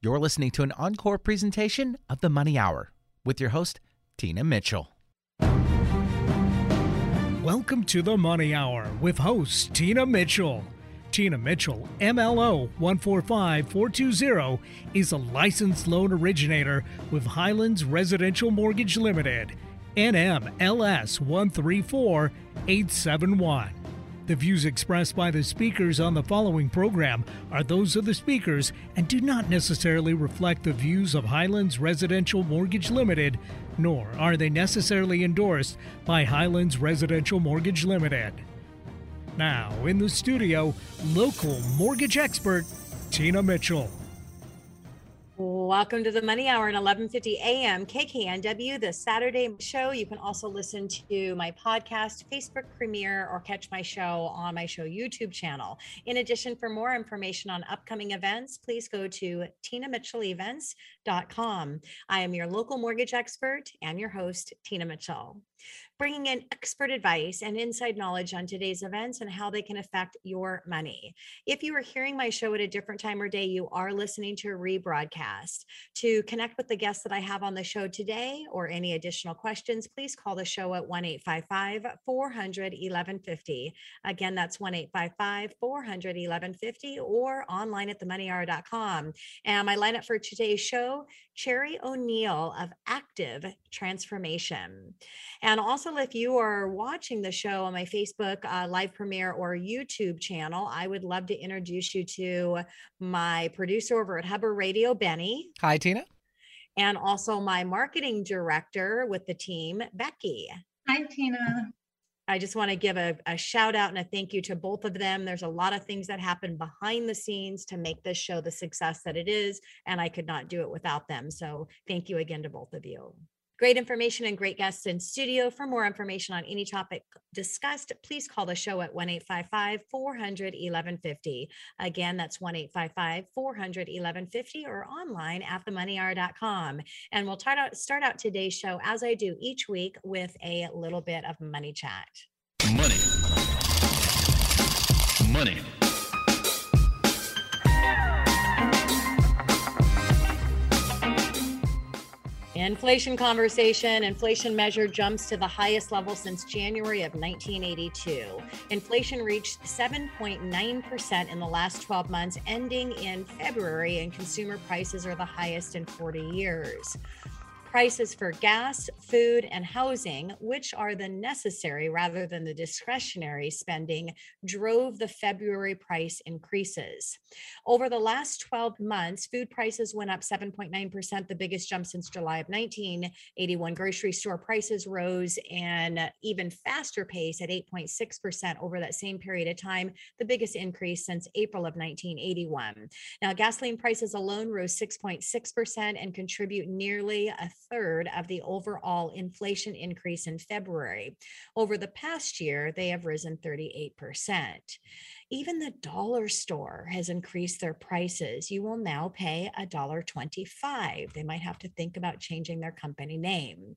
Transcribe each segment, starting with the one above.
You're listening to an encore presentation of the Money Hour with your host, Tina Mitchell. Welcome to the Money Hour with host Tina Mitchell. Tina Mitchell, MLO 145420, is a licensed loan originator with Highlands Residential Mortgage Limited, NMLS 134871. The views expressed by the speakers on the following program are those of the speakers and do not necessarily reflect the views of Highlands Residential Mortgage Limited, nor are they necessarily endorsed by Highlands Residential Mortgage Limited. Now, in the studio, local mortgage expert Tina Mitchell. Welcome to the Money Hour at 11:50 a.m. KKNW, the Saturday show. You can also listen to my podcast, Facebook premiere, or catch my show on my show YouTube channel. In addition, for more information on upcoming events, please go to tinamitchellevents.com. I am your local mortgage expert and your host, Tina Mitchell bringing in expert advice and inside knowledge on today's events and how they can affect your money. If you are hearing my show at a different time or day, you are listening to a rebroadcast. To connect with the guests that I have on the show today or any additional questions, please call the show at 1 855 400 1150. Again, that's 1 855 400 1150 or online at themoneyhour.com. And my lineup for today's show Cherry O'Neill of Active Transformation. And also, if you are watching the show on my Facebook uh, live premiere or YouTube channel, I would love to introduce you to my producer over at Hubbard Radio, Benny. Hi, Tina. And also my marketing director with the team, Becky. Hi, Tina. I just want to give a, a, shout out and a thank you to both of them. There's a lot of things that happen behind the scenes to make this show the success that it is, and I could not do it without them. So thank you again to both of you. Great information and great guests in studio. For more information on any topic discussed, please call the show at 1 855 400 1150. Again, that's 1 855 400 1150 or online at themoneyhour.com. And we'll out, start out today's show, as I do each week, with a little bit of money chat. Money. Money. Inflation conversation. Inflation measure jumps to the highest level since January of 1982. Inflation reached 7.9% in the last 12 months, ending in February, and consumer prices are the highest in 40 years prices for gas, food, and housing, which are the necessary rather than the discretionary spending, drove the February price increases. Over the last 12 months, food prices went up 7.9%, the biggest jump since July of 1981. Grocery store prices rose an even faster pace at 8.6% over that same period of time, the biggest increase since April of 1981. Now, gasoline prices alone rose 6.6% and contribute nearly a third of the overall inflation increase in February. Over the past year, they have risen 38%. Even the dollar store has increased their prices. You will now pay a dollar 25. They might have to think about changing their company name.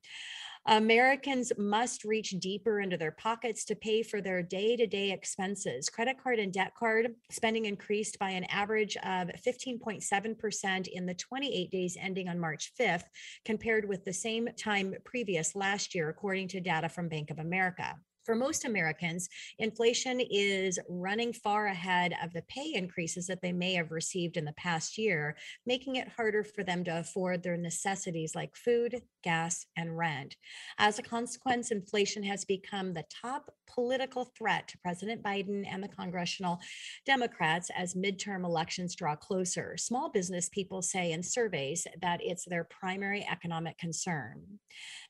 Americans must reach deeper into their pockets to pay for their day to day expenses. Credit card and debt card spending increased by an average of 15.7% in the 28 days ending on March 5th, compared with the same time previous last year, according to data from Bank of America for most Americans, inflation is running far ahead of the pay increases that they may have received in the past year, making it harder for them to afford their necessities like food, gas, and rent. As a consequence, inflation has become the top political threat to President Biden and the congressional Democrats as midterm elections draw closer. Small business people say in surveys that it's their primary economic concern.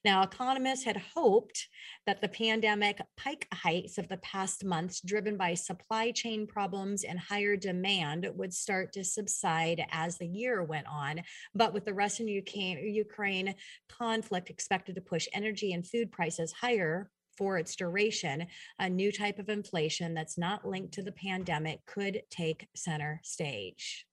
Now, economists had hoped that the pandemic pike heights of the past months, driven by supply chain problems and higher demand, would start to subside as the year went on. But with the Russian Ukraine conflict expected to push energy and food prices higher, for its duration, a new type of inflation that's not linked to the pandemic could take center stage.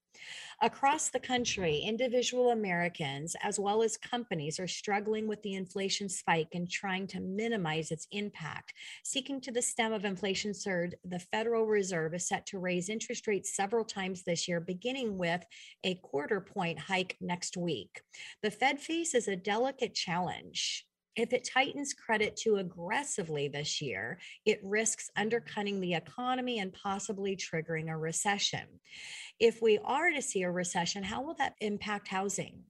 Across the country, individual Americans as well as companies are struggling with the inflation spike and trying to minimize its impact. Seeking to the stem of inflation surge, the Federal Reserve is set to raise interest rates several times this year, beginning with a quarter point hike next week. The Fed faces a delicate challenge if it tightens credit too aggressively this year, it risks undercutting the economy and possibly triggering a recession. If we are to see a recession, how will that impact housing?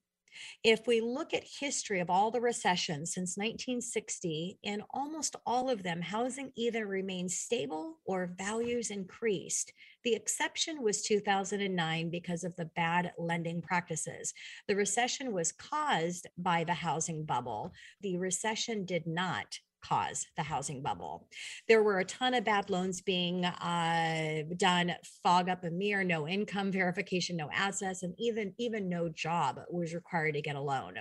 If we look at history of all the recessions since 1960, in almost all of them, housing either remained stable or values increased. The exception was 2009 because of the bad lending practices. The recession was caused by the housing bubble. The recession did not cause the housing bubble. There were a ton of bad loans being uh, done, fog up a mirror, no income verification, no assets, and even even no job was required to get a loan.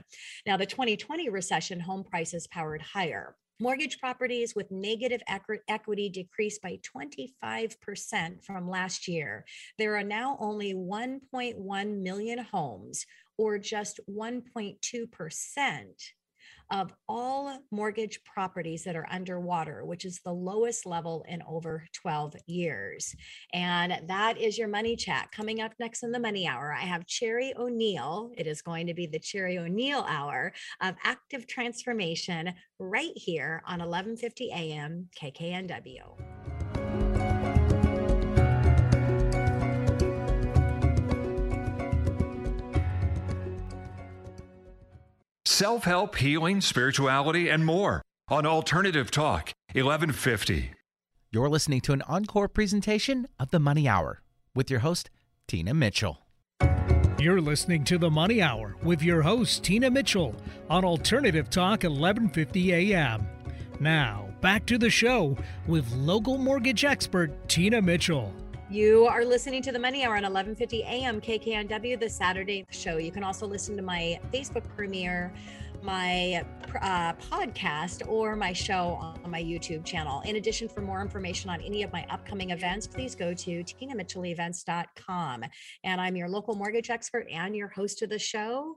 Now, the 2020 recession, home prices powered higher. Mortgage properties with negative equity decreased by 25% from last year. There are now only 1.1 million homes, or just 1.2% of all mortgage properties that are underwater, which is the lowest level in over 12 years. And that is your money chat. Coming up next in the money hour, I have Cherry O'Neill. It is going to be the Cherry O'Neill hour of active transformation right here on 1150 AM KKNW. Self help, healing, spirituality, and more on Alternative Talk 1150. You're listening to an encore presentation of The Money Hour with your host, Tina Mitchell. You're listening to The Money Hour with your host, Tina Mitchell, on Alternative Talk 1150 AM. Now, back to the show with local mortgage expert, Tina Mitchell. You are listening to the Money Hour on 11:50 a.m. KKNW, the Saturday show. You can also listen to my Facebook premiere, my uh, podcast, or my show on my YouTube channel. In addition, for more information on any of my upcoming events, please go to tinamitchellevents.com. And I'm your local mortgage expert and your host of the show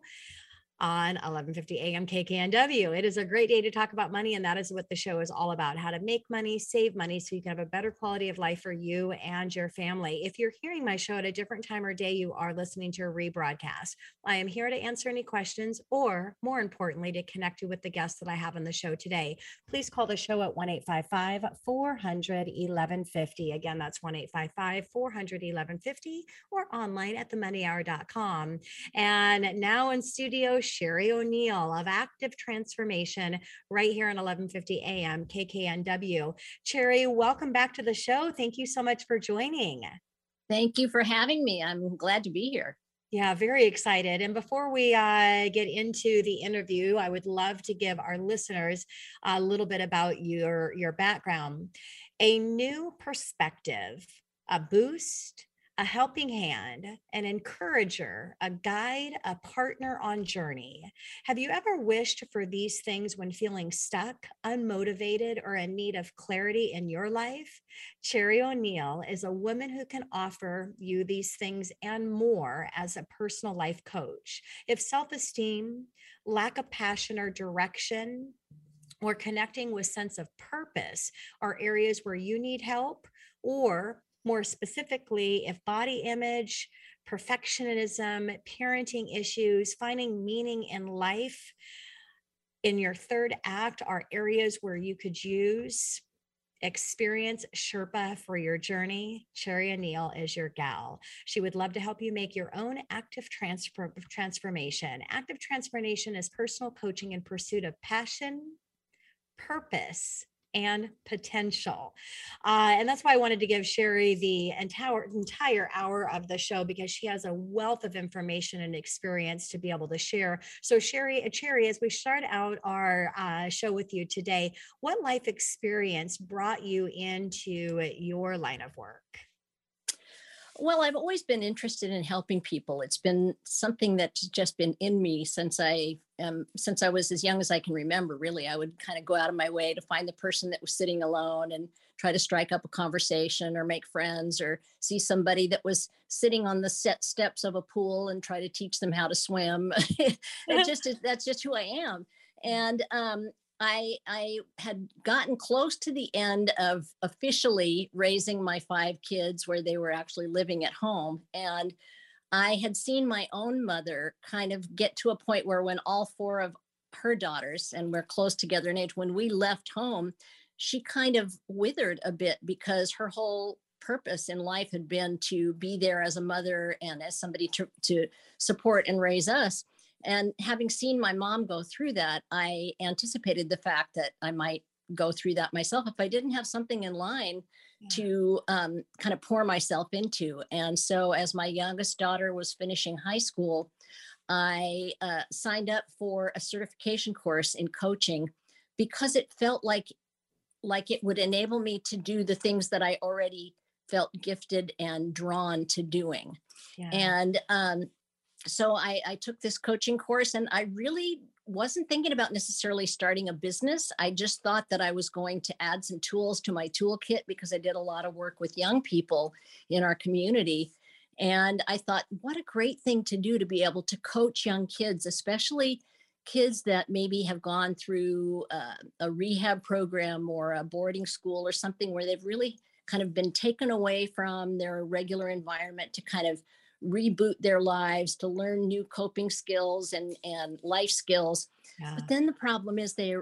on 1150 AM KKNW. It is a great day to talk about money, and that is what the show is all about how to make money, save money so you can have a better quality of life for you and your family. If you're hearing my show at a different time or day, you are listening to a rebroadcast. I am here to answer any questions or, more importantly, to connect you with the guests that I have on the show today. Please call the show at 1 855 400 1150. Again, that's 1 855 400 1150 or online at themoneyhour.com. And now in studio, Cherry O'Neill of Active Transformation right here on 1150 AM KKNW. Cherry, welcome back to the show. Thank you so much for joining. Thank you for having me. I'm glad to be here. Yeah, very excited. And before we uh, get into the interview, I would love to give our listeners a little bit about your your background, a new perspective, a boost, a helping hand, an encourager, a guide, a partner on journey. Have you ever wished for these things when feeling stuck, unmotivated, or in need of clarity in your life? Cherry O'Neill is a woman who can offer you these things and more as a personal life coach. If self esteem, lack of passion or direction, or connecting with sense of purpose are areas where you need help or more specifically, if body image, perfectionism, parenting issues, finding meaning in life in your third act are areas where you could use experience Sherpa for your journey. Cherry O'Neill is your gal. She would love to help you make your own active transfer, transformation. Active transformation is personal coaching in pursuit of passion, purpose, and potential. Uh, and that's why I wanted to give Sherry the entire, entire hour of the show because she has a wealth of information and experience to be able to share. So, Sherry, uh, Cherry, as we start out our uh, show with you today, what life experience brought you into your line of work? Well, I've always been interested in helping people. It's been something that's just been in me since I um, since I was as young as I can remember, really, I would kind of go out of my way to find the person that was sitting alone and try to strike up a conversation or make friends or see somebody that was sitting on the set steps of a pool and try to teach them how to swim. it just that's just who I am. And um, I I had gotten close to the end of officially raising my five kids where they were actually living at home and I had seen my own mother kind of get to a point where when all four of her daughters and we're close together in age when we left home she kind of withered a bit because her whole purpose in life had been to be there as a mother and as somebody to, to support and raise us. And having seen my mom go through that, I anticipated the fact that I might go through that myself if I didn't have something in line yeah. to um, kind of pour myself into. And so, as my youngest daughter was finishing high school, I uh, signed up for a certification course in coaching because it felt like like it would enable me to do the things that I already felt gifted and drawn to doing. Yeah. And um, so I, I took this coaching course and I really wasn't thinking about necessarily starting a business. I just thought that I was going to add some tools to my toolkit because I did a lot of work with young people in our community. And I thought, what a great thing to do to be able to coach young kids, especially kids that maybe have gone through uh, a rehab program or a boarding school or something where they've really kind of been taken away from their regular environment to kind of reboot their lives to learn new coping skills and and life skills. Yeah. but then the problem is they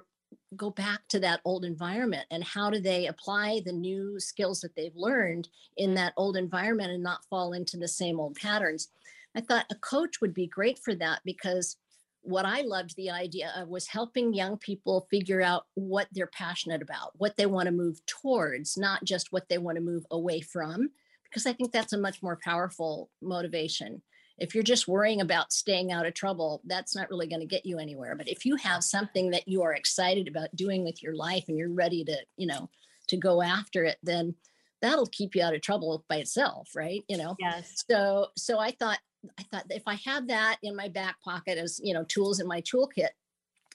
go back to that old environment and how do they apply the new skills that they've learned in that old environment and not fall into the same old patterns. I thought a coach would be great for that because what I loved the idea of was helping young people figure out what they're passionate about, what they want to move towards, not just what they want to move away from, because I think that's a much more powerful motivation. If you're just worrying about staying out of trouble, that's not really going to get you anywhere. But if you have something that you are excited about doing with your life and you're ready to, you know, to go after it, then that'll keep you out of trouble by itself, right? You know. Yes. So so I thought I thought if I have that in my back pocket as, you know, tools in my toolkit,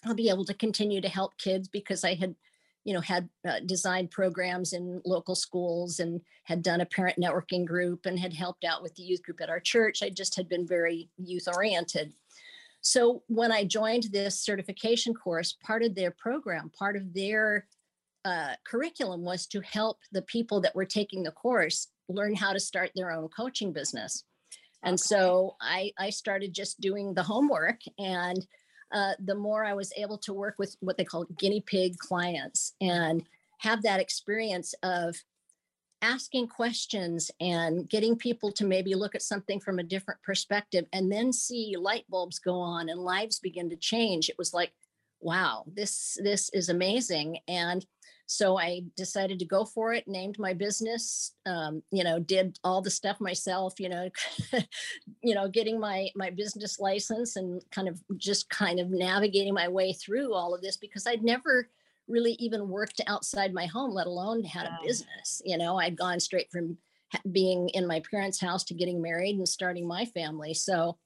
I'll be able to continue to help kids because I had, you know, had uh, designed programs in local schools and had done a parent networking group and had helped out with the youth group at our church. I just had been very youth oriented. So when I joined this certification course, part of their program, part of their uh, curriculum was to help the people that were taking the course learn how to start their own coaching business. And okay. so I, I started just doing the homework. And uh, the more I was able to work with what they call guinea pig clients and have that experience of asking questions and getting people to maybe look at something from a different perspective and then see light bulbs go on and lives begin to change. It was like wow this this is amazing. And so I decided to go for it, named my business, um, you know, did all the stuff myself, you know, you know, getting my my business license and kind of just kind of navigating my way through all of this because I'd never really even worked outside my home, let alone had a business. You know, I'd gone straight from being in my parents' house to getting married and starting my family. So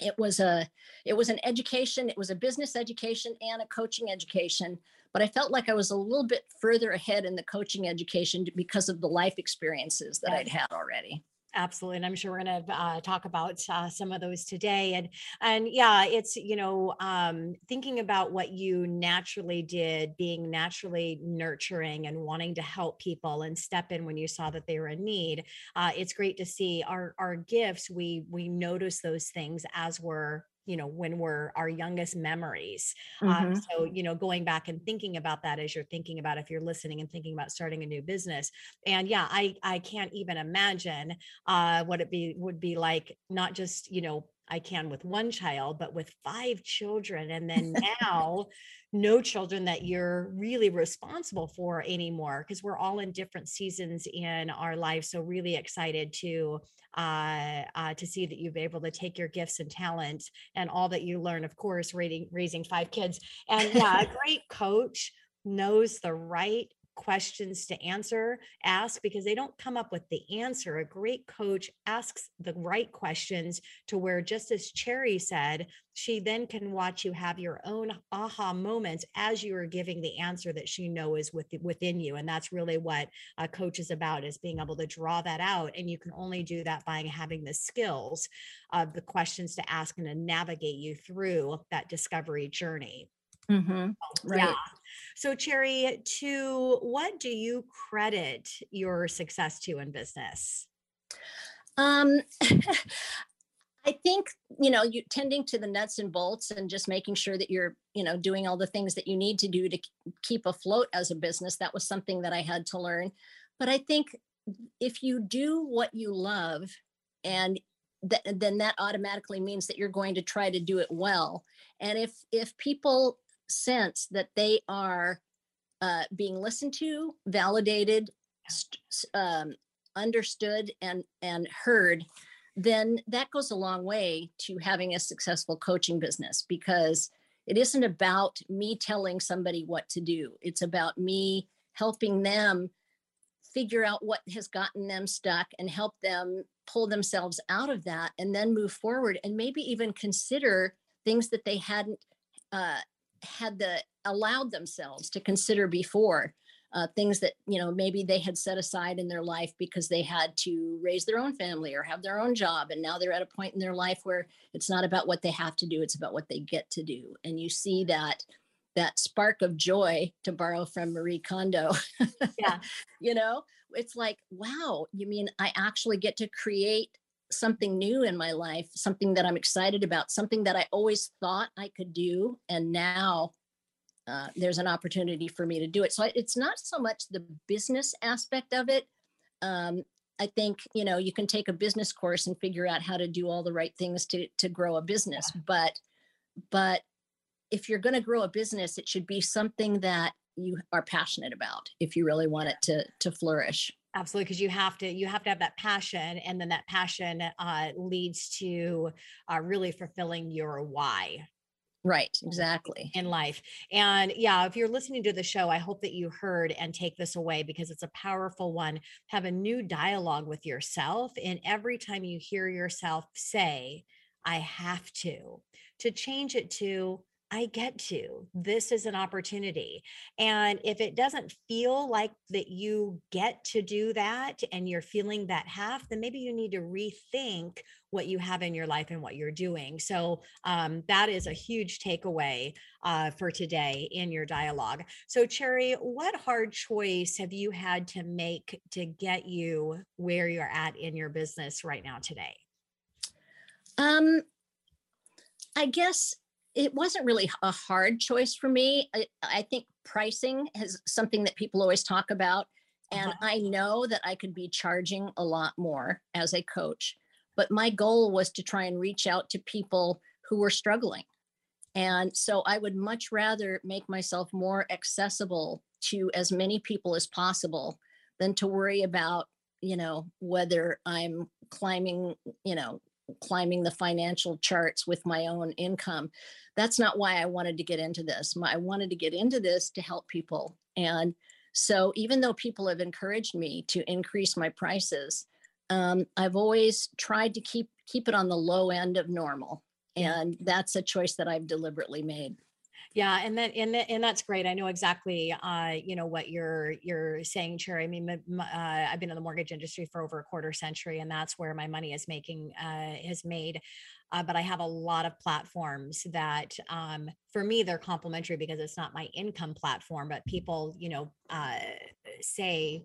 it was a it was an education it was a business education and a coaching education but I felt like I was a little bit further ahead in the coaching education because of the life experiences that I'd had already. Absolutely and i'm sure we're going to uh, talk about uh, some of those today and and yeah it's you know um, thinking about what you naturally did being naturally nurturing and wanting to help people and step in when you saw that they were in need uh, it's great to see our our gifts we we notice those things as we're you know when we're our youngest memories um, mm-hmm. um, so you know going back and thinking about that as you're thinking about if you're listening and thinking about starting a new business and yeah i i can't even imagine uh what it be would be like not just you know I can with one child, but with five children. And then now, no children that you're really responsible for anymore, because we're all in different seasons in our lives. So, really excited to uh, uh, to see that you've been able to take your gifts and talents and all that you learn, of course, raising raising five kids. And yeah, a great coach knows the right questions to answer, ask because they don't come up with the answer. A great coach asks the right questions to where, just as Cherry said, she then can watch you have your own aha moments as you are giving the answer that she knows is with, within you. And that's really what a coach is about is being able to draw that out. And you can only do that by having the skills of the questions to ask and to navigate you through that discovery journey. Mm-hmm. Right. Yeah. So, Cherry, to what do you credit your success to in business? Um, I think, you know, you tending to the nuts and bolts and just making sure that you're, you know, doing all the things that you need to do to keep afloat as a business. That was something that I had to learn. But I think if you do what you love and th- then that automatically means that you're going to try to do it well. And if if people sense that they are uh, being listened to, validated, um, understood, and and heard, then that goes a long way to having a successful coaching business because it isn't about me telling somebody what to do. It's about me helping them figure out what has gotten them stuck and help them pull themselves out of that and then move forward and maybe even consider things that they hadn't uh, had the allowed themselves to consider before uh, things that you know maybe they had set aside in their life because they had to raise their own family or have their own job and now they're at a point in their life where it's not about what they have to do it's about what they get to do. And you see that that spark of joy to borrow from marie kondo yeah. you know? It's like wow you mean i actually get to create something new in my life something that i'm excited about something that i always thought i could do and now uh, there's an opportunity for me to do it. So it's not so much the business aspect of it. Um, I think you know you can take a business course and figure out how to do all the right things to to grow a business, but but if you're going to grow a business, it should be something that you are passionate about if you really want it to to flourish absolutely because you have to you have to have that passion and then that passion uh, leads to uh, really fulfilling your why Right, exactly. In life. And yeah, if you're listening to the show, I hope that you heard and take this away because it's a powerful one. Have a new dialogue with yourself. And every time you hear yourself say, I have to, to change it to, I get to. This is an opportunity. And if it doesn't feel like that you get to do that and you're feeling that half, then maybe you need to rethink what you have in your life and what you're doing. So um, that is a huge takeaway uh, for today in your dialogue. So, Cherry, what hard choice have you had to make to get you where you're at in your business right now today? Um, I guess it wasn't really a hard choice for me. I, I think pricing is something that people always talk about. And uh-huh. I know that I could be charging a lot more as a coach. But my goal was to try and reach out to people who were struggling. And so I would much rather make myself more accessible to as many people as possible than to worry about, you know, whether I'm climbing, you know, climbing the financial charts with my own income. That's not why I wanted to get into this. My, I wanted to get into this to help people. And so even though people have encouraged me to increase my prices, um, I've always tried to keep keep it on the low end of normal. And that's a choice that I've deliberately made yeah and then and, and that's great i know exactly uh you know what you're you're saying cherry i mean uh, i've been in the mortgage industry for over a quarter century and that's where my money is making uh has made uh, but I have a lot of platforms that, um, for me, they're complementary because it's not my income platform. But people, you know, uh, say,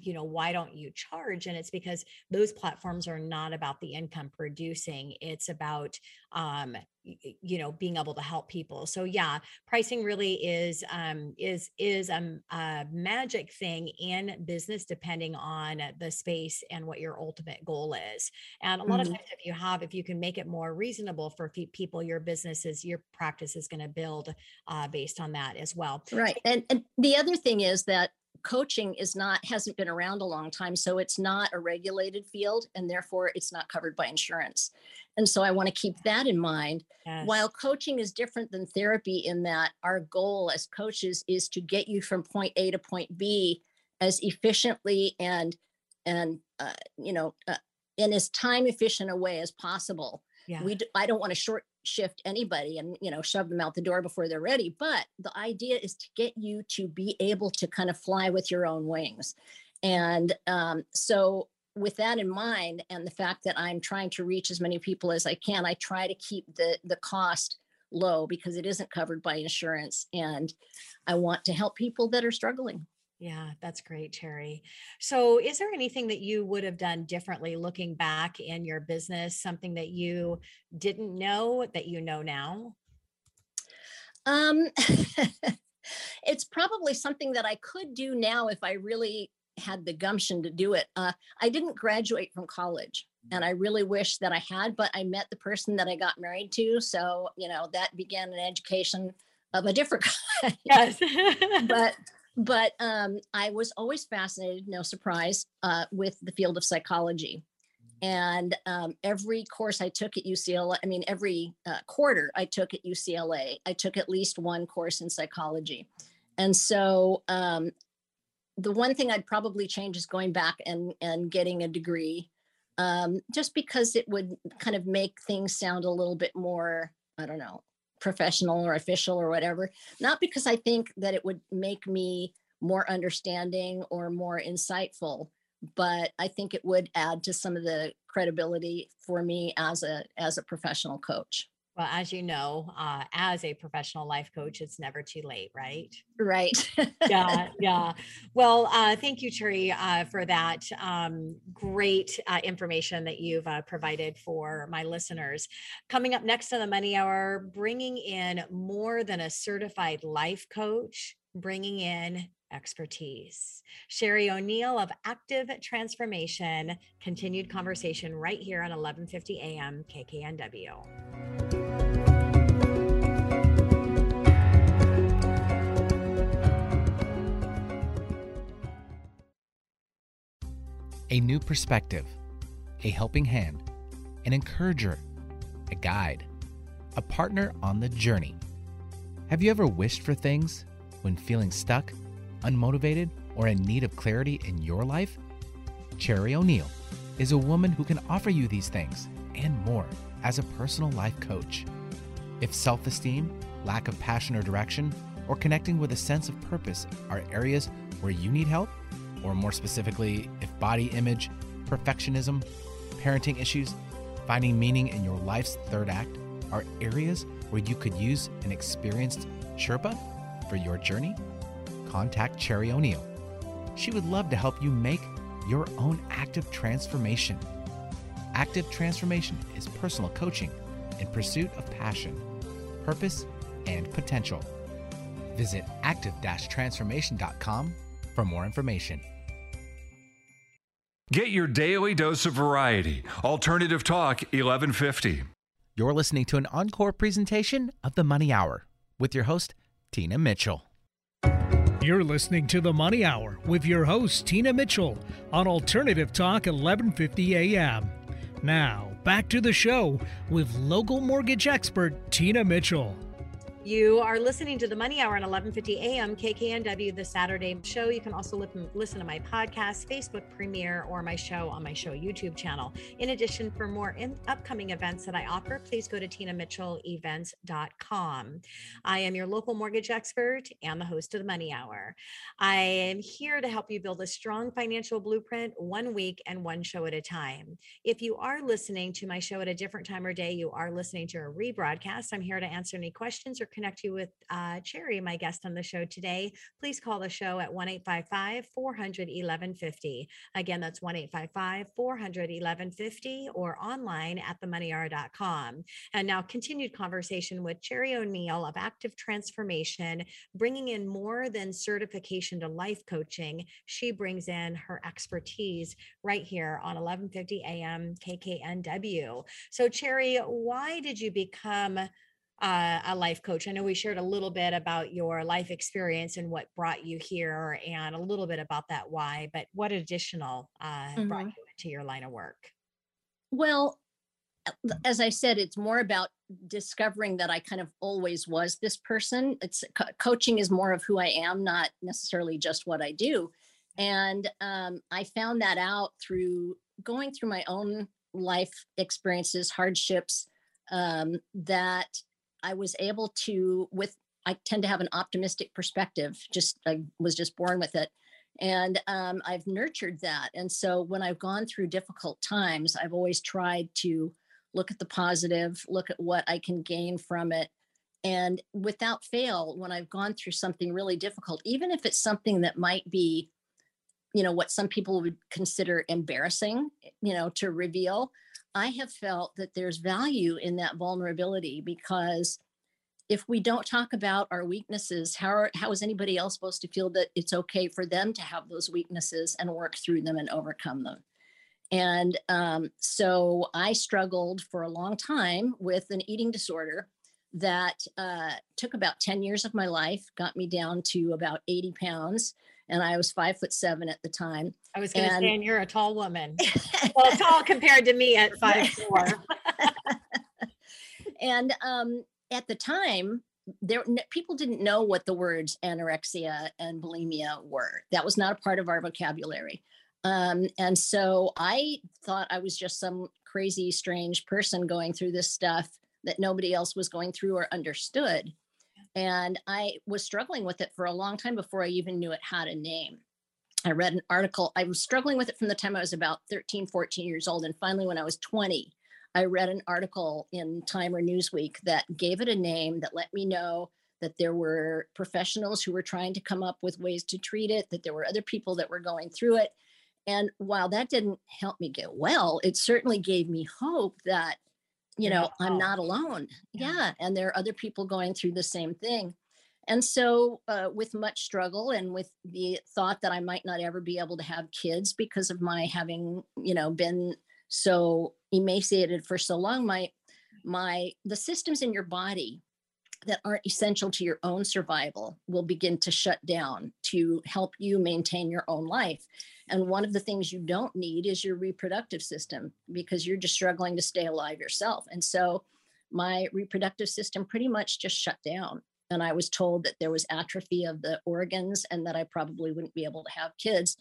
you know why don't you charge? And it's because those platforms are not about the income producing it's about um you know being able to help people. So yeah pricing really is um is is a, a magic thing in business depending on the space and what your ultimate goal is. And a lot mm-hmm. of times if you have if you can make it more reasonable for people your businesses your practice is going to build uh, based on that as well. Right. And, and the other thing is that coaching is not hasn't been around a long time so it's not a regulated field and therefore it's not covered by insurance and so i want to keep that in mind Yes. while coaching is different than therapy in that our goal as coaches is to get you from point a to point b as efficiently and and uh, you know uh, in as time efficient a way as possible yeah. we d- i don't want to short shift anybody and you know shove them out the door before they're ready but the idea is to get you to be able to kind of fly with your own wings. And um, so with that in mind and the fact that i'm trying to reach as many people as i can i try to keep the the cost low because it isn't covered by insurance and i want to help people that are struggling Yeah, that's great, Cherry. So, is there anything that you would have done differently looking back in your business, something that you didn't know that you know now? Um, it's probably something that I could do now if I really had the gumption to do it. Uh, I didn't graduate from college, and I really wish that I had, but I met the person that I got married to, so you know that began an education of a different kind. Yes. but but um, I was always fascinated, no surprise, uh, with the field of psychology. And um, every course I took at UCLA, I mean, every uh, quarter I took at UCLA, I took at least one course in psychology. And so um, the one thing I'd probably change is going back and, and getting a degree, um, just because it would kind of make things sound a little bit more, I don't know, professional or official or whatever. Not because I think that it would make me more understanding or more insightful, but I think it would add to some of the credibility for me as a as a professional coach. Well, as you know, uh, as a professional life coach, it's never too late, right? Right. yeah, yeah. Well, uh, thank you, Cherry, uh, for that um, great uh, information that you've uh, provided for my listeners. Coming up next on the Money Hour, bringing in more than a certified life coach, bringing in expertise. Sherry O'Neill of Active Transformation. Continued conversation right here on 1150 AM KKNW. A new perspective, a helping hand, an encourager, a guide, a partner on the journey. Have you ever wished for things when feeling stuck, unmotivated, or in need of clarity in your life? Cherry O'Neill is a woman who can offer you these things and more as a personal life coach. If self esteem, lack of passion or direction, or connecting with a sense of purpose are areas where you need help, or more specifically, if body image, perfectionism, parenting issues, finding meaning in your life's third act are areas where you could use an experienced Sherpa for your journey, contact Cherry O'Neill. She would love to help you make your own active transformation. Active transformation is personal coaching in pursuit of passion, purpose, and potential. Visit active transformation.com for more information. Get your daily dose of variety. Alternative Talk 1150. You're listening to an encore presentation of the Money Hour with your host, Tina Mitchell. You're listening to the Money Hour with your host Tina Mitchell on Alternative Talk 1150 AM. Now, back to the show with local mortgage expert Tina Mitchell. You are listening to the Money Hour on 11:50 a.m. KKNW, the Saturday show. You can also listen, to my podcast, Facebook premiere, or my show on my show YouTube channel. In addition, for more in, upcoming events that I offer, please go to tinamitchellevents.com. I am your local mortgage expert and the host of the Money Hour. I am here to help you build a strong financial blueprint one week and one show at a time. If you are listening to my show at a different time or day, you are listening to a rebroadcast. I'm here to answer any questions or connect you with uh, Cherry, my guest on the show today. Please call the show at 1 855 400 1150. Again, that's 1 855 400 1150 or online at themoneyhour.com. And now, continued conversation with Cherry O'Neill of Active Transformation, bringing in more than certification to life coaching. She brings in her expertise right here on 1150 AM KKNW. So, Cherry, why did you become uh, a life coach. I know we shared a little bit about your life experience and what brought you here, and a little bit about that why. But what additional uh, mm-hmm. brought you into your line of work? Well, as I said, it's more about discovering that I kind of always was this person. It's co- coaching is more of who I am, not necessarily just what I do. And um, I found that out through going through my own life experiences, hardships, um, that I was able to, with, I tend to have an optimistic perspective, just, I was just born with it. And um, I've nurtured that. And so when I've gone through difficult times, I've always tried to look at the positive, look at what I can gain from it. And without fail, when I've gone through something really difficult, even if it's something that might be you know what some people would consider embarrassing you know to reveal i have felt that there's value in that vulnerability because if we don't talk about our weaknesses how are, how is anybody else supposed to feel that it's okay for them to have those weaknesses and work through them and overcome them? And um, so i struggled for a long time with an eating disorder that uh, took about 10 years of my life got me down to about 80 pounds and I was five foot seven at the time. I was going to say, and you're a tall woman. well, tall compared to me at five four. and um, at the time, there people didn't know what the words anorexia and bulimia were. That was not a part of our vocabulary. Um, and so I thought I was just some crazy, strange person going through this stuff that nobody else was going through or understood. And I was struggling with it for a long time before I even knew it had a name. I read an article, I was struggling with it from the time I was about 13, 14 years old. And finally, when I was 20, I read an article in Time or Newsweek that gave it a name that let me know that there were professionals who were trying to come up with ways to treat it, that there were other people that were going through it. And while that didn't help me get well, it certainly gave me hope that you know i'm not alone yeah. yeah. and there are other people going through the same thing and so uh, with much struggle and with the thought that i might not ever be able to have kids because of my having you know been so emaciated for so long my my the systems in your body that aren't essential to your own survival will begin to shut down to help you maintain your own life and one of the things you don't need is your reproductive system because you're just struggling to stay alive yourself. And so my reproductive system pretty much just shut down. And I was told that there was atrophy of the organs and that I probably wouldn't be able to have kids.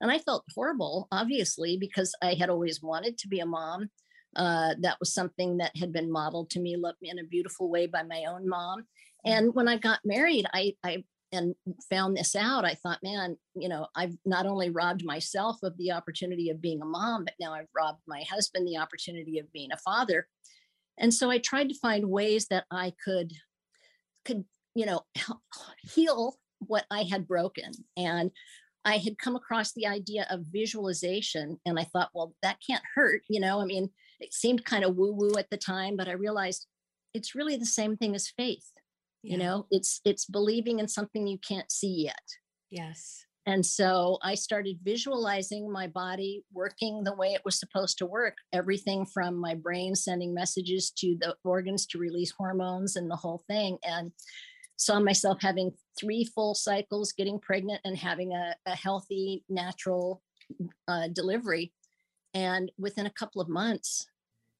And I felt horrible, obviously, because I had always wanted to be a mom. Uh, that was something that had been modeled to me loved me in a beautiful way by my own mom. And when I got married, I, I and found this out, I thought, man, you know, I've not only robbed myself of the opportunity of being a mom, but now I've robbed my husband the opportunity of being a father. And so I tried to find ways that I could could, you know, heal what I had broken. And I had come across the idea of visualization and I thought, well, that can't hurt, you know, I mean, it seemed kind of woo woo at the time, but I realized it's really the same thing as faith yeah. you know it's it's believing in something you can't see yet. Yes. And so i started visualizing my body working the way it was supposed to work everything from my brain sending messages to the organs to release hormones and the whole thing and saw myself having three full cycles getting pregnant and having a, a healthy natural uh, delivery. And within a couple of months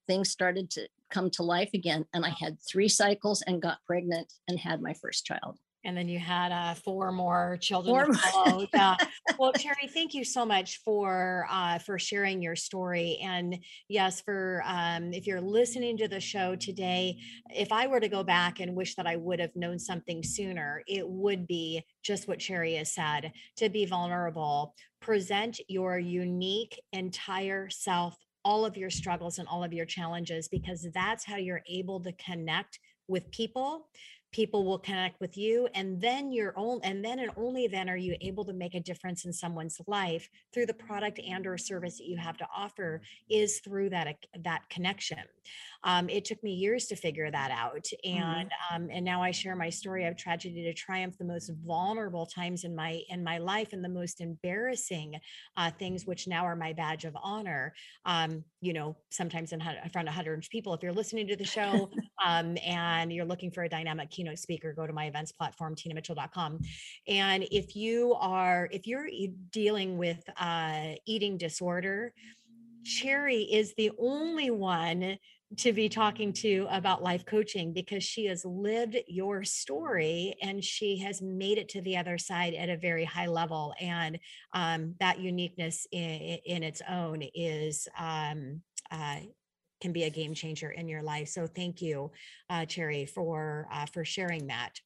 things started to come to life again. And I had three cycles and got pregnant and had my first child. And then you had uh, four more children. Four more. uh, well, Terry, thank you so much for uh, for sharing your story. And yes, for um, if you're listening to the show today, if I were to go back and wish that I would have known something sooner, it would be just what Cherry has said: to be vulnerable, present your unique entire self all of your struggles and all of your challenges because that's how you're able to connect with people people will connect with you and then you're only and then and only then are you able to make a difference in someone's life through the product and or service that you have to offer is through that that connection um, it took me years to figure that out mm-hmm. and mm-hmm. um, and now i share my story of tragedy to triumph the most vulnerable times in my in my life and the most embarrassing uh, things which now are my badge of honor um, you know sometimes in front of hundreds of people if you're listening to the show um, and you're looking for a dynamic keynote speaker, go to my events platform, tinamitchell.com. And if you are, if you're dealing with uh, eating disorder, Cherry is the only one to be talking to about life coaching because she has lived your story and she has made it to the other side at a very high level and um, that uniqueness in, in, its own is um, uh, can be a game changer in your life. So thank you, uh, Cherry, for uh, for sharing that.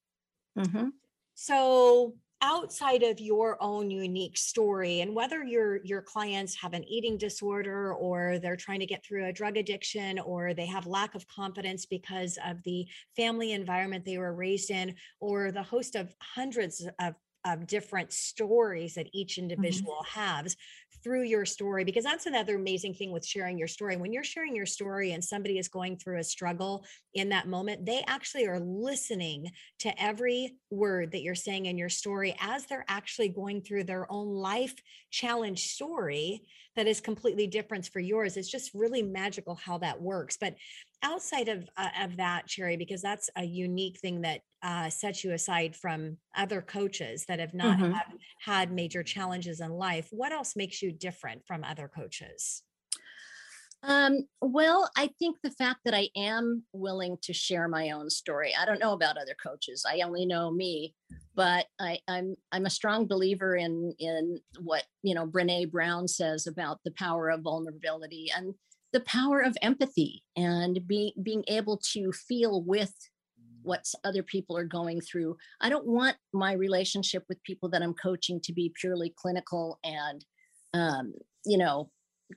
Mm-hmm. So outside of your own unique story and whether your your clients have an eating disorder or they're trying to get through a drug addiction or they have lack of confidence because of the family environment they were raised in or the host of hundreds of of different stories that each mm-hmm. individual mm-hmm. has through your story because that's another amazing thing with sharing your story. When you're sharing your story and somebody is going through a struggle in that moment they actually are listening to every word that you're saying in your story as they're actually going through their own life challenge story that is completely different for yours it's just really magical how that works but outside of uh, of that cherry because that's a unique thing that uh, sets you aside from other coaches that have not mm-hmm. have had major challenges in life what else makes you different from other coaches um, well, I think the fact that I am willing to share my own story. I don't know about other coaches. I only know me, but I, I'm I'm a strong believer in in what you know Brene Brown says about the power of vulnerability and the power of empathy and being being able to feel with what other people are going through. I don't want my relationship with people that I'm coaching to be purely clinical and um, you know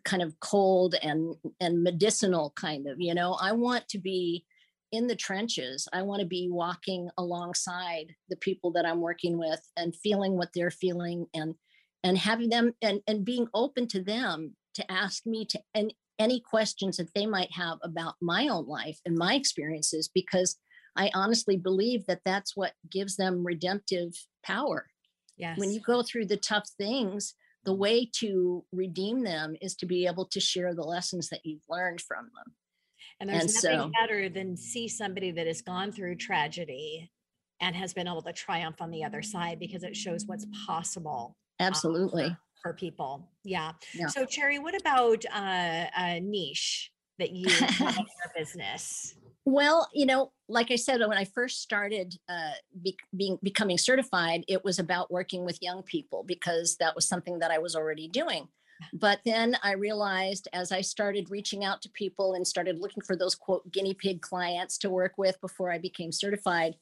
kind of cold and and medicinal kind of you know? I want to be in the trenches. I want to be walking alongside the people that i'm working with and feeling what they're feeling and and having them and and being open to them to ask me to and any questions that they might have about my own life and my experiences because i honestly believe that that's what gives them redemptive power. Yes. when you go through the tough things the way to redeem them is to be able to share the lessons that you've learned from them. And there's and nothing so, better than see somebody that has gone through tragedy and has been able to triumph on the other side because it shows what's possible. Um, absolutely. Um, for, for, people. Yeah. yeah. So Cherry, what about uh, a niche that you have in your business? Well, you know, like I said, when I first started uh, be, being becoming certified, it was about working with young people because that was something that I was already doing. But then I realized as I started reaching out to people and started looking for those quote guinea pig clients to work with before I became certified,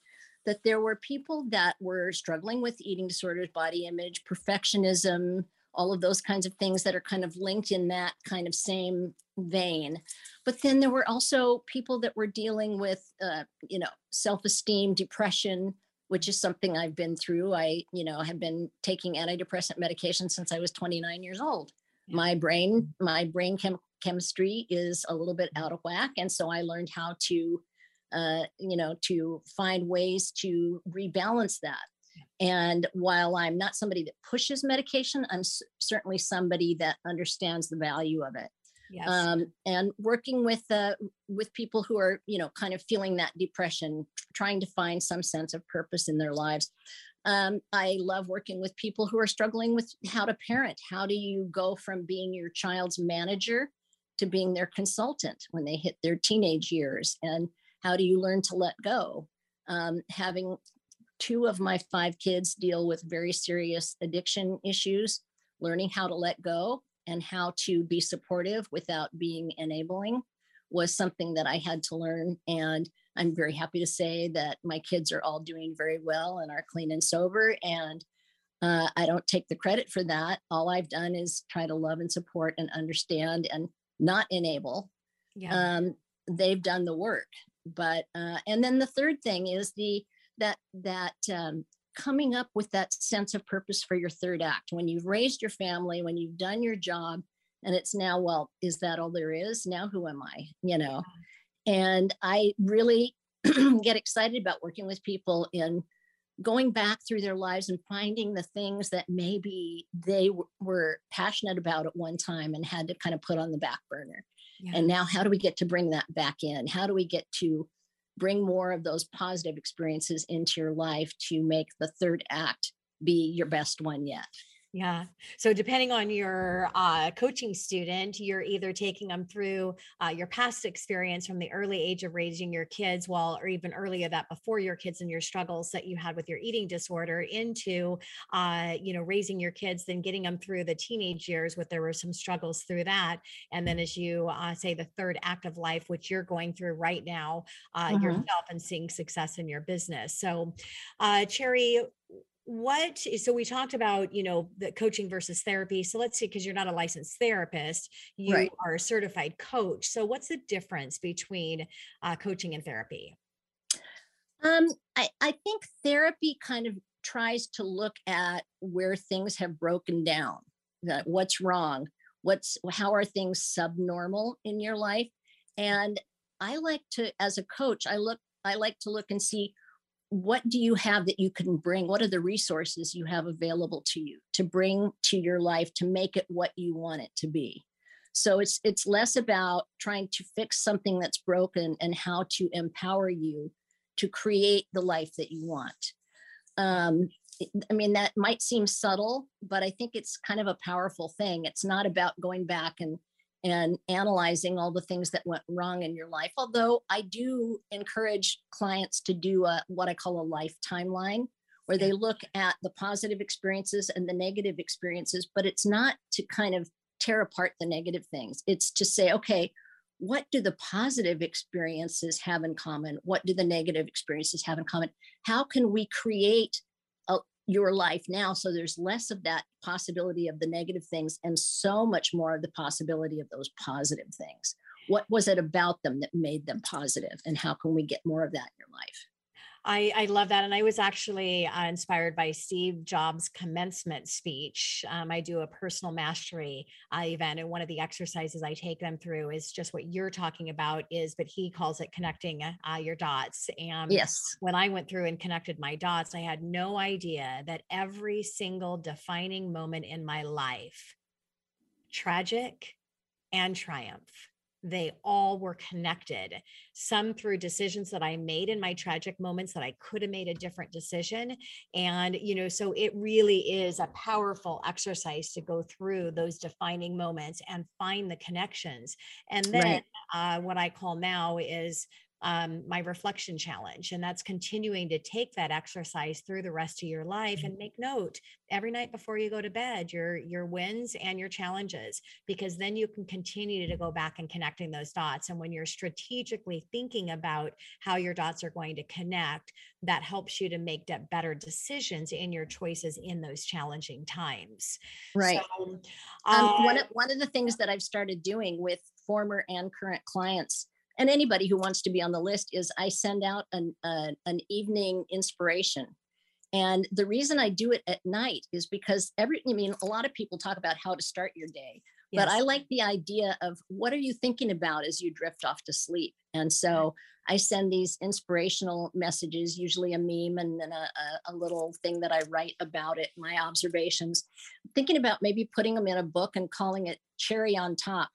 that there were people that were struggling with eating disorders, body image, perfectionism, all of those kinds of things that are kind of linked in that kind of same vein. But then there were also people that were dealing with, uh, you know, self-esteem, depression, which is something I've been through. I, you know, have been taking antidepressant medication since I was 29 years old. My brain, my brain chem- chemistry is a little bit out of whack, and so I learned how to, uh, you know, to find ways to rebalance that. And while I'm not somebody that pushes medication, I'm s- certainly somebody that understands the value of it. Yes. Um, and working with uh, with people who are you know kind of feeling that depression, trying to find some sense of purpose in their lives. Um, I love working with people who are struggling with how to parent. How do you go from being your child's manager to being their consultant when they hit their teenage years? And how do you learn to let go? Um, having two of my five kids deal with very serious addiction issues, learning how to let go and how to be supportive without being enabling was something that I had to learn. And I'm very happy to say that my kids are all doing very well and are clean and sober. And uh, I don't take the credit for that. All I've done is try to love and support and understand and not enable. Yeah. Um, they've done the work. But, uh, and then the third thing is the, that that um, coming up with that sense of purpose for your third act when you've raised your family, when you've done your job, and it's now, well, is that all there is? Now who am I? You know, and I really get excited about working with people in going back through their lives and finding the things that maybe they w- were passionate about at one time and had to kind of put on the back burner. Yeah. And now, how do we get to bring that back in? How do we get to bring more of those positive experiences into your life to make the third act be your best one yet? Yeah. So depending on your uh, coaching student, you're either taking them through uh, your past experience from the early age of raising your kids, while or even earlier that before your kids and your struggles that you had with your eating disorder, into uh, you know raising your kids, then getting them through the teenage years, with there were some struggles through that, and then as you uh, say the third act of life, which you're going through right now uh, mm-hmm. yourself and seeing success in your business. So, uh, Cherry, what so we talked about you know the coaching versus therapy so let's see because you're not a licensed therapist you right. are a certified coach so what's the difference between uh, coaching and therapy um I, I think therapy kind of tries to look at where things have broken down that what's wrong what's how are things subnormal in your life and i like to as a coach i look i like to look and see what do you have that you can bring? What are the resources you have available to you to bring to your life to make it what you want it to be? So it's it's less about trying to fix something that's broken and how to empower you to create the life that you want. Um, i mean that might seem subtle but i think it's kind of a powerful thing. It's not about going back and and analyzing all the things that went wrong in your life. Although I do encourage clients to do a, what I call a life timeline, where they look at the positive experiences and the negative experiences, but it's not to kind of tear apart the negative things. It's to say, okay, what do the positive experiences have in common? What do the negative experiences have in common? How can we create your life now so there's less of that possibility of the negative things and so much more of the possibility of those positive things. What was it about them that made them positive and how can we get more of that in your life I, I love that. And I was actually uh, inspired by Steve Jobs' commencement speech. Um, I do a personal mastery uh, event, and one of the exercises I take them through is just what you're talking about is, but he calls it connecting uh, your dots. And yes, when I went through and connected my dots, I had no idea that every single defining moment in my life, tragic and triumph, they all were connected some through decisions that i made in my tragic moments that i could have made a different decision and you know so it really is a powerful exercise to go through those defining moments and find the connections and then right. uh, what i call now is um, my reflection challenge. And that's continuing to take that exercise through the rest of your life and mm-hmm. make note every night before you go to bed, your, your wins and your challenges, because then you can continue to go back and connecting those dots. And when you're strategically thinking about how your dots are going to connect, that helps you to make better decisions in your choices in those challenging times. Right. So, uh, um, one, of, one of the things that I've started doing with former and current clients and anybody who wants to be on the list is I send out an, uh, an evening inspiration. And the reason I do it at night is because every, I mean, a lot of people talk about how to start your day, yes. but I like the idea of what are you thinking about as you drift off to sleep? And so I send these inspirational messages, usually a meme and then a, a, a, little thing that I write about it, my observations. thinking about maybe putting them in a book and calling it Cherry on Top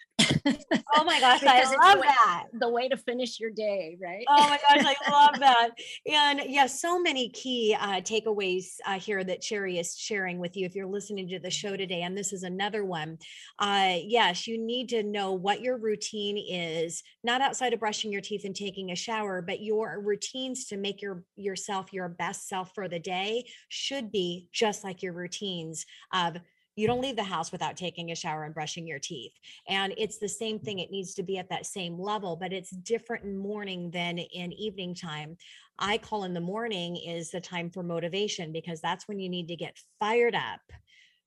oh my gosh, I love that. The way to finish your day, right? Oh my gosh, I love that. And yes, yeah, so many key uh, takeaways uh, here that Cherry is sharing with you if you're listening to the show today. And this is another one. Uh, yes, you need to know what your routine is, not outside of brushing your teeth and taking a shower, but your routines to make your yourself your best self for the day should be just like your routines of you don't leave the house without taking a shower and brushing your teeth and it's the same thing it needs to be at that same level but it's different in morning than in evening time. I call in the morning is the time for motivation because that's when you need to get fired up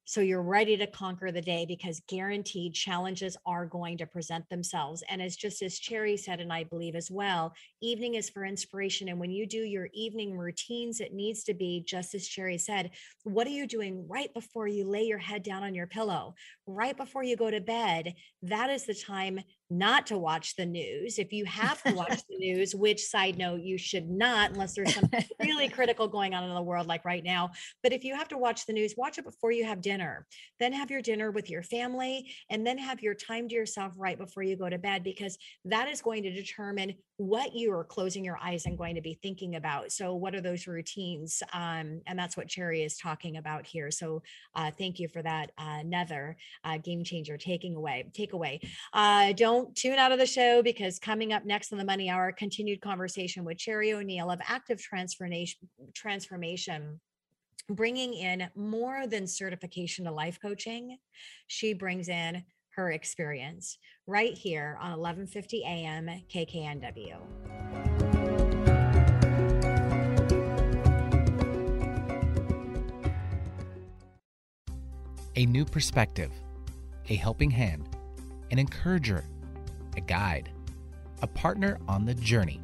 so you're ready to conquer the day because guaranteed challenges are going to present themselves. And as just as Cherry said, and I believe as well, evening is for inspiration. And when you do your evening routines, it needs to be just as Cherry said, what are you doing right before you lay your head down on your pillow, right before you go to bed? That is the time not to watch the news. If you have to watch the news, which side note you should not, unless there's something really critical going on in the world, like right now. But if you have to watch the news, watch it before you have dinner. Then have your dinner with your family, and then have your time to yourself right before you go to bed, because that is going to determine what you are closing your eyes and going to be thinking about. So, what are those routines? Um, and that's what Cherry is talking about here. So, uh, thank you for that, uh, Nether uh, game changer taking away takeaway. Uh, don't tune out of the show because coming up next on the Money Hour, continued conversation with Cherry O'Neill of Active Transformation Transformation bringing in more than certification to life coaching. She brings in her experience right here on 1150 AM KKNW. A new perspective, a helping hand, an encourager, a guide, a partner on the journey.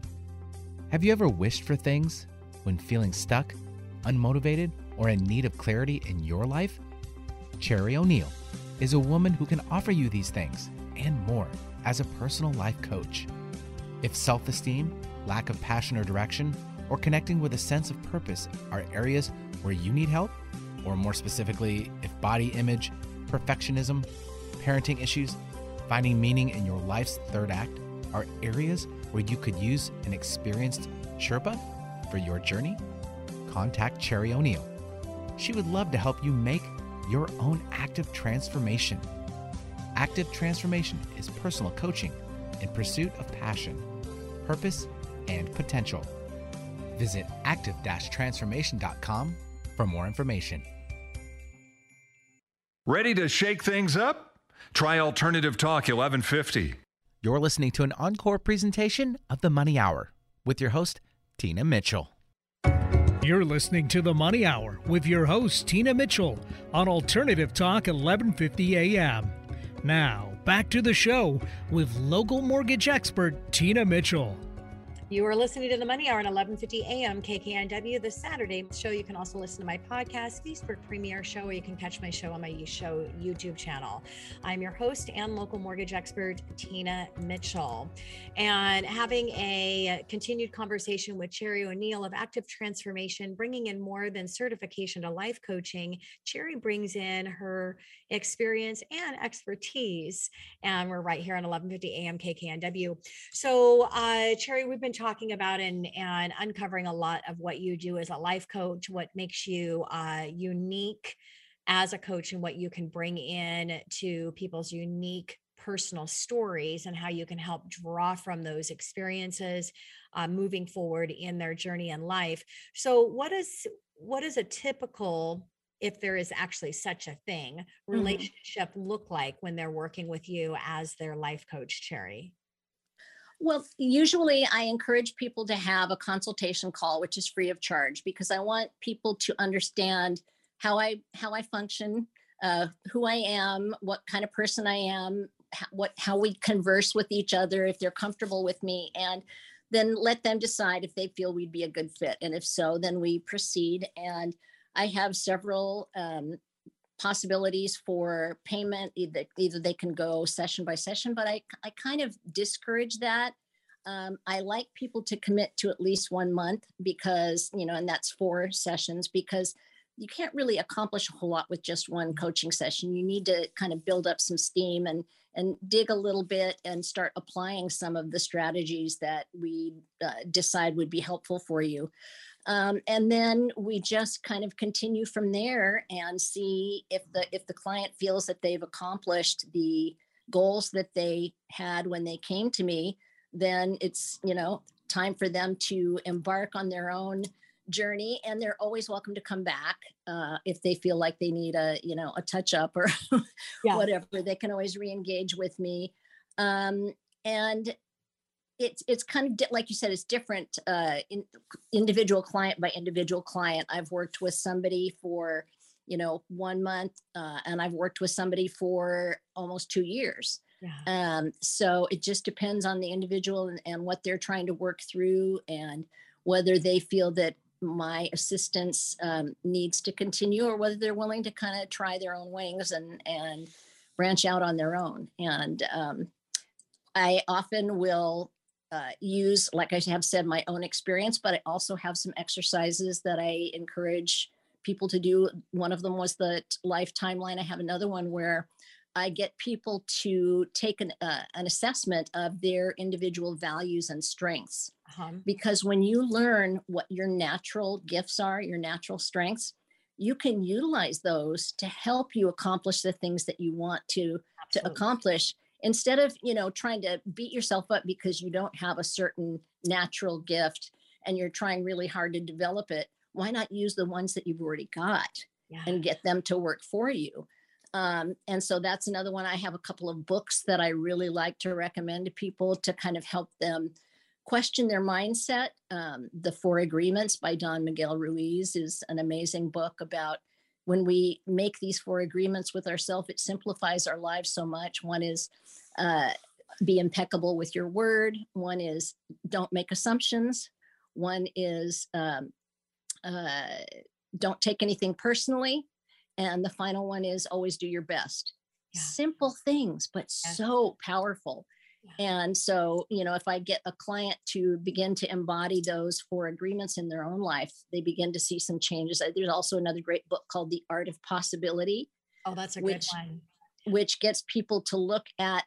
Have you ever wished for things when feeling stuck, unmotivated, or in need of clarity in your life? Cherry O'Neill is a woman who can offer you these things and more as a personal life coach. If self esteem, lack of passion or direction, or connecting with a sense of purpose are areas where you need help, or more specifically, if body image, perfectionism, parenting issues, finding meaning in your life's third act are areas where you could use an experienced Sherpa for your journey, contact Cherry O'Neill. She would love to help you make your own active transformation. Active transformation is personal coaching in pursuit of passion, purpose, and potential. Visit active transformation.com for more information. Ready to shake things up? Try Alternative Talk 1150. You're listening to an encore presentation of the Money Hour with your host, Tina Mitchell. You're listening to the Money Hour with your host, Tina Mitchell, on Alternative Talk 1150 AM. Now, back to the show with local mortgage expert Tina Mitchell. You are listening to the Money Hour at 11:50 a.m. KKNW. This Saturday show. You can also listen to my podcast, Facebook Premiere Show, or you can catch my show on my show YouTube channel. I'm your host and local mortgage expert, Tina Mitchell, and having a continued conversation with Cherry O'Neill of Active Transformation, bringing in more than certification to life coaching. Cherry brings in her experience and expertise, and we're right here on 11:50 a.m. KKNW. So, uh, Cherry, we've been talking about and and uncovering a lot of what you do as a life coach, what makes you uh, unique as a coach, and what you can bring in to people's unique personal stories and how you can help draw from those experiences uh, moving forward in their journey in life. So, what is what is a typical if there is actually such a thing mm-hmm. relationship mm-hmm. look like when they're working with you as their life coach cherry well, usually I encourage people to have a consultation call, which is free of charge, because I want people to understand how I how I function, uh, who I am, what kind of person I am, how, what how we converse with each other, if they're comfortable with me, and then let them decide if they feel we'd be a good fit, and if so, then we proceed. And I have several um, possibilities for payment either, either they can go session by session but i, I kind of discourage that. Um, i like people to commit to at least one month because you know and that's four sessions because you can't really accomplish a whole lot with just one coaching session. You need to kind of build up some steam and and dig a little bit and start applying some of the strategies that we uh, decide would be helpful for you um, and then we just kind of continue from there and see if the if the client feels that they've accomplished the goals that they had when they came to me then it's you know time for them to embark on their own journey and they're always welcome to come back uh, if they feel like they need a you know a touch up or yeah. whatever they can always re-engage with me um, and it's it's kind of di- like you said it's different uh, in individual client by individual client i've worked with somebody for you know, one month, uh, and I've worked with somebody for almost two years. Yeah. Um, so it just depends on the individual and, and what they're trying to work through and whether they feel that my assistance um, needs to continue or whether they're willing to kind of try their own wings and and branch out on their own and um, i often will uh, use like i have said my own experience but i also have some exercises that i encourage people to do one of them was the life timeline i have another one where I get people to take an, uh, an assessment of their individual values and strengths. Uh-huh. Because when you learn what your natural gifts are, your natural strengths, you can utilize those to help you accomplish the things that you want to to accomplish instead of you know trying to beat yourself up because you don't have a certain natural gift and you're trying really hard to develop it why not use the ones that you've already got yeah. and get them to work for you um, and so that's another one. I have a couple of books that I really like to recommend to people to kind of help them question their mindset. Um, the Four Agreements by Don Miguel Ruiz is an amazing book about when we make these four agreements with ourselves, it simplifies our lives so much. One is uh, be impeccable with your word, one is don't make assumptions, one is um, uh, don't take anything personally, and the final one is always do your best. Yeah. Simple things, but yeah. so powerful. And so, you know, if I get a client to begin to embody those four agreements in their own life, they begin to see some changes. There's also another great book called The Art of Possibility. Oh, that's a which, good one. Which gets people to look at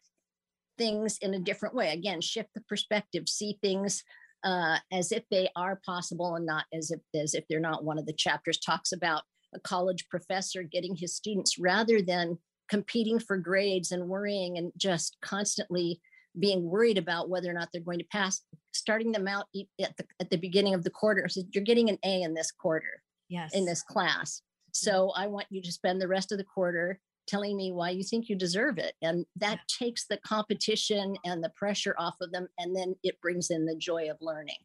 things in a different way. Again, shift the perspective, see things uh, as if they are possible and not as if as if they're not. One of the chapters talks about a college professor getting his students rather than competing for grades and worrying and just constantly being worried about whether or not they're going to pass starting them out at the, at the beginning of the quarter so you're getting an a in this quarter yes in this class so i want you to spend the rest of the quarter telling me why you think you deserve it and that yeah. takes the competition and the pressure off of them and then it brings in the joy of learning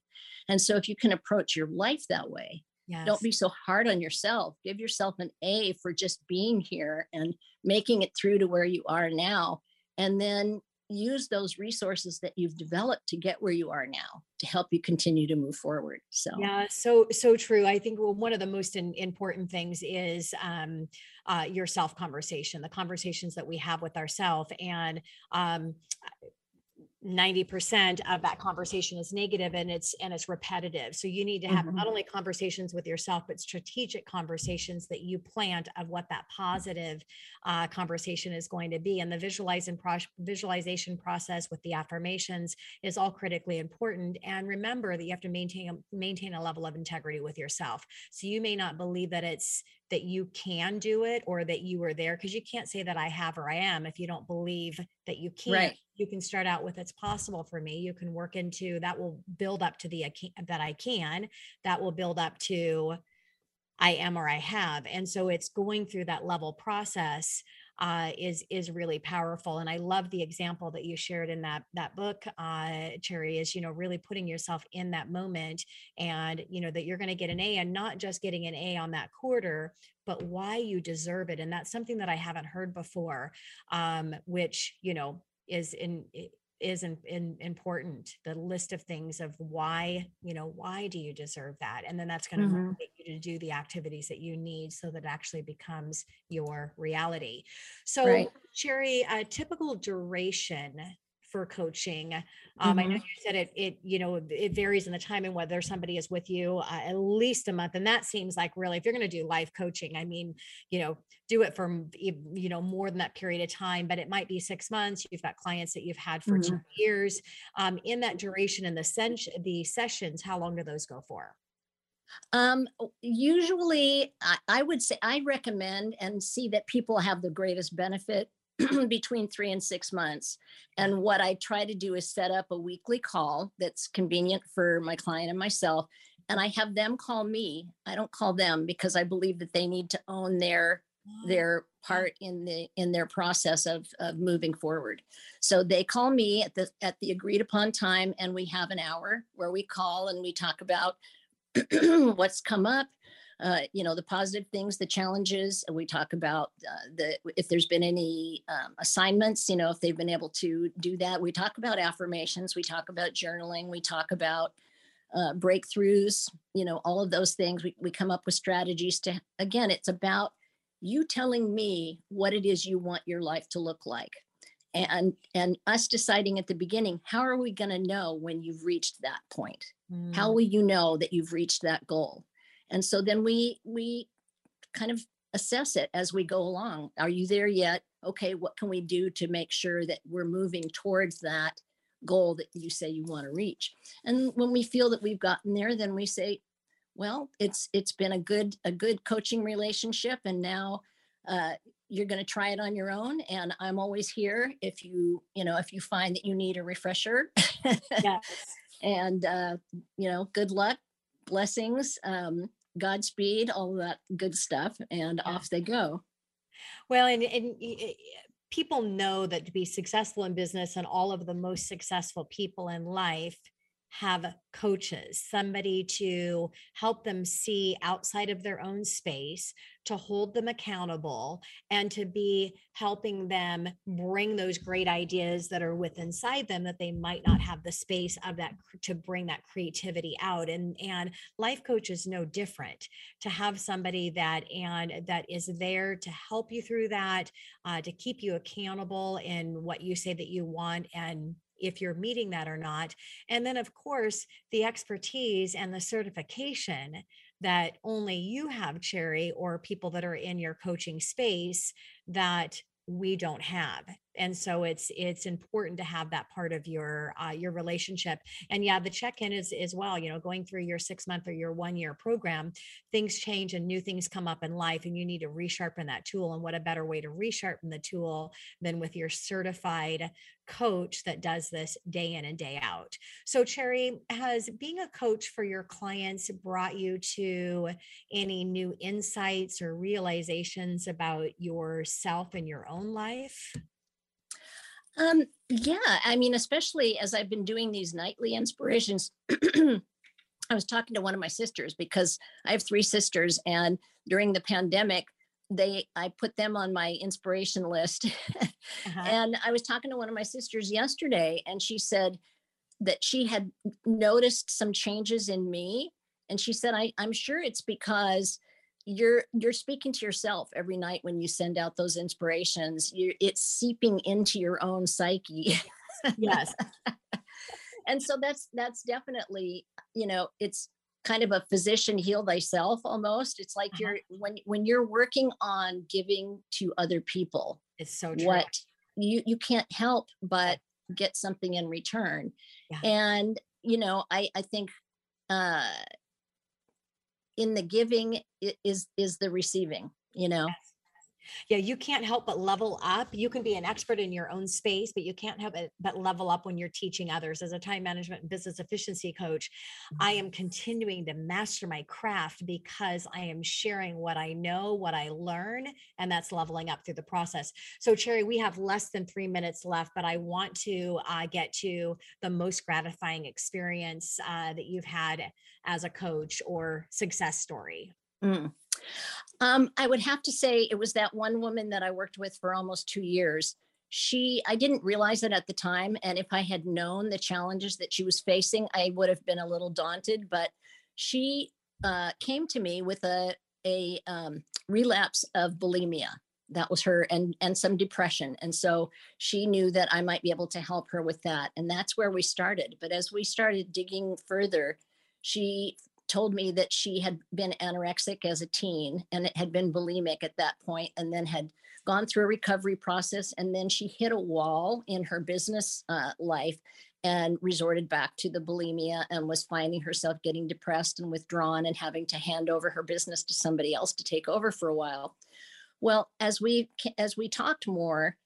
and so if you can approach your life that way Yes. Don't be so hard on yourself. Give yourself an A for just being here and making it through to where you are now. And then use those resources that you've developed to get where you are now to help you continue to move forward so. Yeah so so true. I think one of the most in, important things is um, uh, your self conversation the conversations that we have with ourselves and um, 90% of that conversation is negative and it's and it's repetitive. So you need to have mm-hmm. not only conversations with yourself but strategic conversations that you plant of what that positive uh, conversation is going to be. And the visualizing pro- visualization process with the affirmations is all critically important. And remember that you have to maintain maintain a level of integrity with yourself. So you may not believe that it's that you can do it or that you are there because you can't say that I have or I am if you don't believe that you can. Right. You can start out with it's possible for me. You can work into that will build up to the I can, that I can. That will build up to I am or I have. And so it's going through that level process uh, is is really powerful. And I love the example that you shared in that that book, uh, Cherry, is you know really putting yourself in that moment, and you know that you're going to get an A, and not just getting an A on that quarter, but why you deserve it. And that's something that I haven't heard before, um, which you know is in is in, in, important the list of things of why you know why do you deserve that and then that's going to mm-hmm. motivate you to do the activities that you need so that actually becomes your reality so right. cherry a typical duration for coaching. Um, mm-hmm. I know mm-hmm. you said it, it, you know, it varies in the time and whether somebody is with you uh, at least a month. And that seems like really, if you're going to do life coaching, I mean, you know, do it for, you know, more than that period of time, but it might be six months. You've got clients that you've had for mm-hmm. two years. Um, in that duration and the, sen- the sessions, how long do those go for? Um, usually, I, I, would say I recommend and see that people have the greatest benefit between three and six months. And what I try to do is set up a weekly call that's convenient for my client and myself. And I have them call me. I don't call them because I believe that they need to own their their part in the in their process of, of moving forward so they call me at the at the agreed upon time and we have an hour where we call and we talk about what's come up uh, you know the positive things the challenges we talk about uh, the if there's been any um, assignments you know if they've been able to do that. We talk about affirmations we talk about journaling we talk about uh, breakthroughs you know all of those things. We, we come up with strategies to again it's about you telling me what it is you want your life to look like and and us deciding at the beginning how are we going to know when you've reached that point? Mm. how will you know that you've reached that goal and so then we we kind of assess it as we go along. Are you there yet? Okay what can we do to make sure that we're moving towards that goal that you say you want to reach? And when we feel that we've gotten there then we say well it's it's been a good a good coaching relationship and now uh, you're going to try it on your own and i'm always here if you you know if you find that you need a refresher. Yes. and uh, you know good luck blessings um, godspeed all that good stuff and yeah. off they go well and, and people know that to be successful in business and all of the most successful people in life have coaches, somebody to help them see outside of their own space, to hold them accountable, and to be helping them bring those great ideas that are within inside them that they might not have the space of that to bring that creativity out. And and life coach is no different. To have somebody that and that is there to help you through that, uh, to keep you accountable in what you say that you want and if you're meeting that or not. And then, of course, the expertise and the certification that only you have, Cherry, or people that are in your coaching space that we don't have and so it's it's important to have that part of your uh, your relationship. And yeah the check-in is as well you know going through your six month or your one year program things change and new things come up in life and you need to resharpen that tool. And what a better way to resharpen the tool than with your certified coach that does this day in and day out. So cherry has being a coach for your clients brought you to any new insights or realizations about yourself and your own life um, yeah, I mean, especially as I've been doing these nightly inspirations. I was talking to one of my sisters because I have three sisters, and during the pandemic, they I put them on my inspiration list. uh-huh. And I was talking to one of my sisters yesterday, and she said that she had noticed some changes in me. And she said, I, I'm sure it's because you're you're speaking to yourself every night when you send out those inspirations you it's seeping into your own psyche yes and so that's that's definitely you know it's kind of a physician heal thyself almost it's like uh-huh. you're when when you're working on giving to other people it's so true. what you you can't help but get something in return yeah. and you know i i think uh in the giving is is the receiving you know? Yes yeah you can't help but level up you can be an expert in your own space but you can't help but level up when you're teaching others as a time management and business efficiency coach i mm-hmm. am continuing to master my craft because i am sharing what i know what i learn and that's leveling up through the process so cherry we have less than three minutes left but i want to uh, get to the most gratifying experience uh, that you've had as a coach or success story mm. Um, I would have to say it was that one woman that I worked with for almost two years. She, I didn't realize it at the time. And if I had known the challenges that she was facing, I would have been a little daunted. But she uh, came to me with a, a um, relapse of bulimia. That was her, and and some depression, and so she knew that I might be able to help her with that, and that's where we started. But as we started digging further, she told me that she had been anorexic as a teen and it had been bulimic at that point and then had gone through a recovery process and then she hit a wall in her business uh, life and resorted back to the bulimia and was finding herself getting depressed and withdrawn and having to hand over her business to somebody else to take over for a while. Well as we as we talked more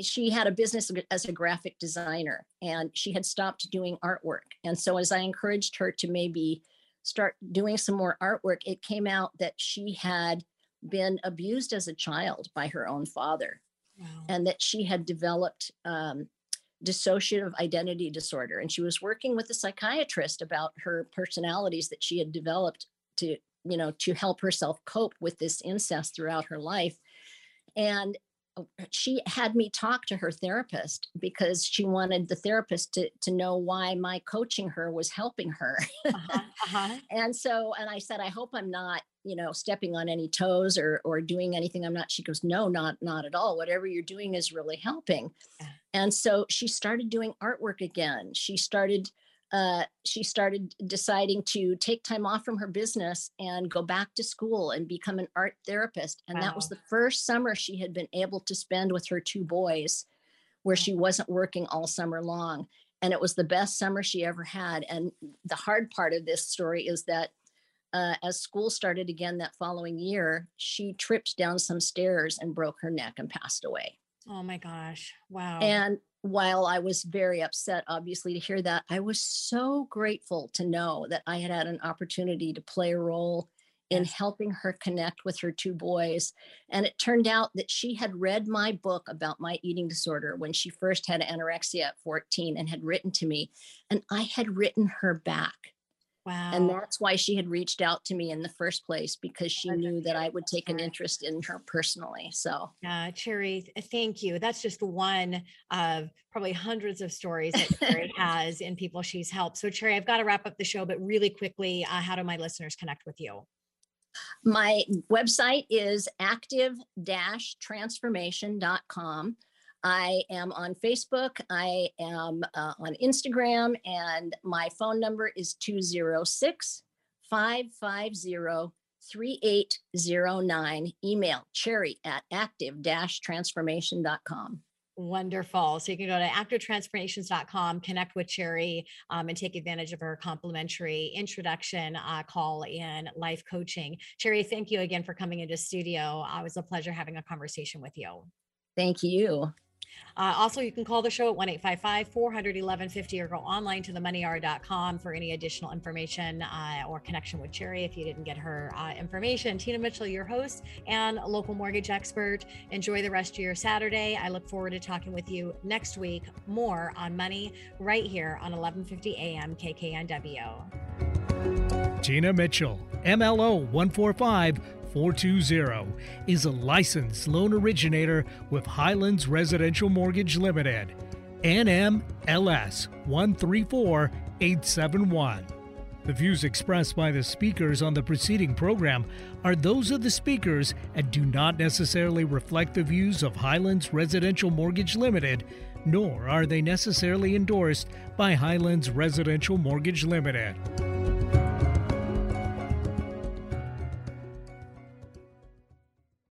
she had a business as a graphic designer and she had stopped doing artwork. And so as i encouraged her to maybe start doing some more artwork, it came out that she had been abused as a child by her own father wow. and that she had developed um, dissociative identity disorder. And she was working with a psychiatrist about her personalities that she had developed to you know, to help herself cope with this incest throughout her life. And she had me talk to her therapist because she wanted the therapist to, to know why my coaching her was helping her. uh-huh, uh-huh. and so, and I said, I hope I'm not, you know, stepping on any toes or, or doing anything. I'm not, she goes, no, not, not at all. Whatever you're doing is really helping. And so she started doing artwork again. She started uh, she started deciding to take time off from her business and go back to school and become an art therapist. And wow. that was the first summer she had been able to spend with her two boys, where she wasn't working all summer long. And it was the best summer she ever had. And the hard part of this story is that uh, as school started again that following year, she tripped down some stairs and broke her neck and passed away. Oh my gosh. Wow. And while I was very upset, obviously, to hear that, I was so grateful to know that I had had an opportunity to play a role in helping her connect with her two boys. And it turned out that she had read my book about my eating disorder when she first had anorexia at 14 and had written to me. And I had written her back Wow. And that's why she had reached out to me in the first place because she knew that I would take an interest in her personally. So, yeah, Cherry, thank you. That's just one of probably hundreds of stories that Cherry has in people she's helped. So, Cherry, I've got to wrap up the show, but really quickly, uh, how do my listeners connect with you? My website is active transformation.com. I am on Facebook. I am uh, on Instagram, and my phone number is 206 550 3809. Email cherry at active transformation.com. Wonderful. So you can go to activetransformations.com, connect with Cherry, um, and take advantage of her complimentary introduction uh, call in life coaching. Cherry, thank you again for coming into studio. Uh, it was a pleasure having a conversation with you. Thank you. Uh, also, you can call the show at 1 855 400 1150 or go online to themoneyhour.com for any additional information uh, or connection with Cherry if you didn't get her uh, information. Tina Mitchell, your host and local mortgage expert. Enjoy the rest of your Saturday. I look forward to talking with you next week more on money right here on 1150 AM KKNW. Tina Mitchell, MLO 145 420 is a licensed loan originator with Highlands Residential Mortgage Limited. NMLS 134871. The views expressed by the speakers on the preceding program are those of the speakers and do not necessarily reflect the views of Highlands Residential Mortgage Limited, nor are they necessarily endorsed by Highlands Residential Mortgage Limited.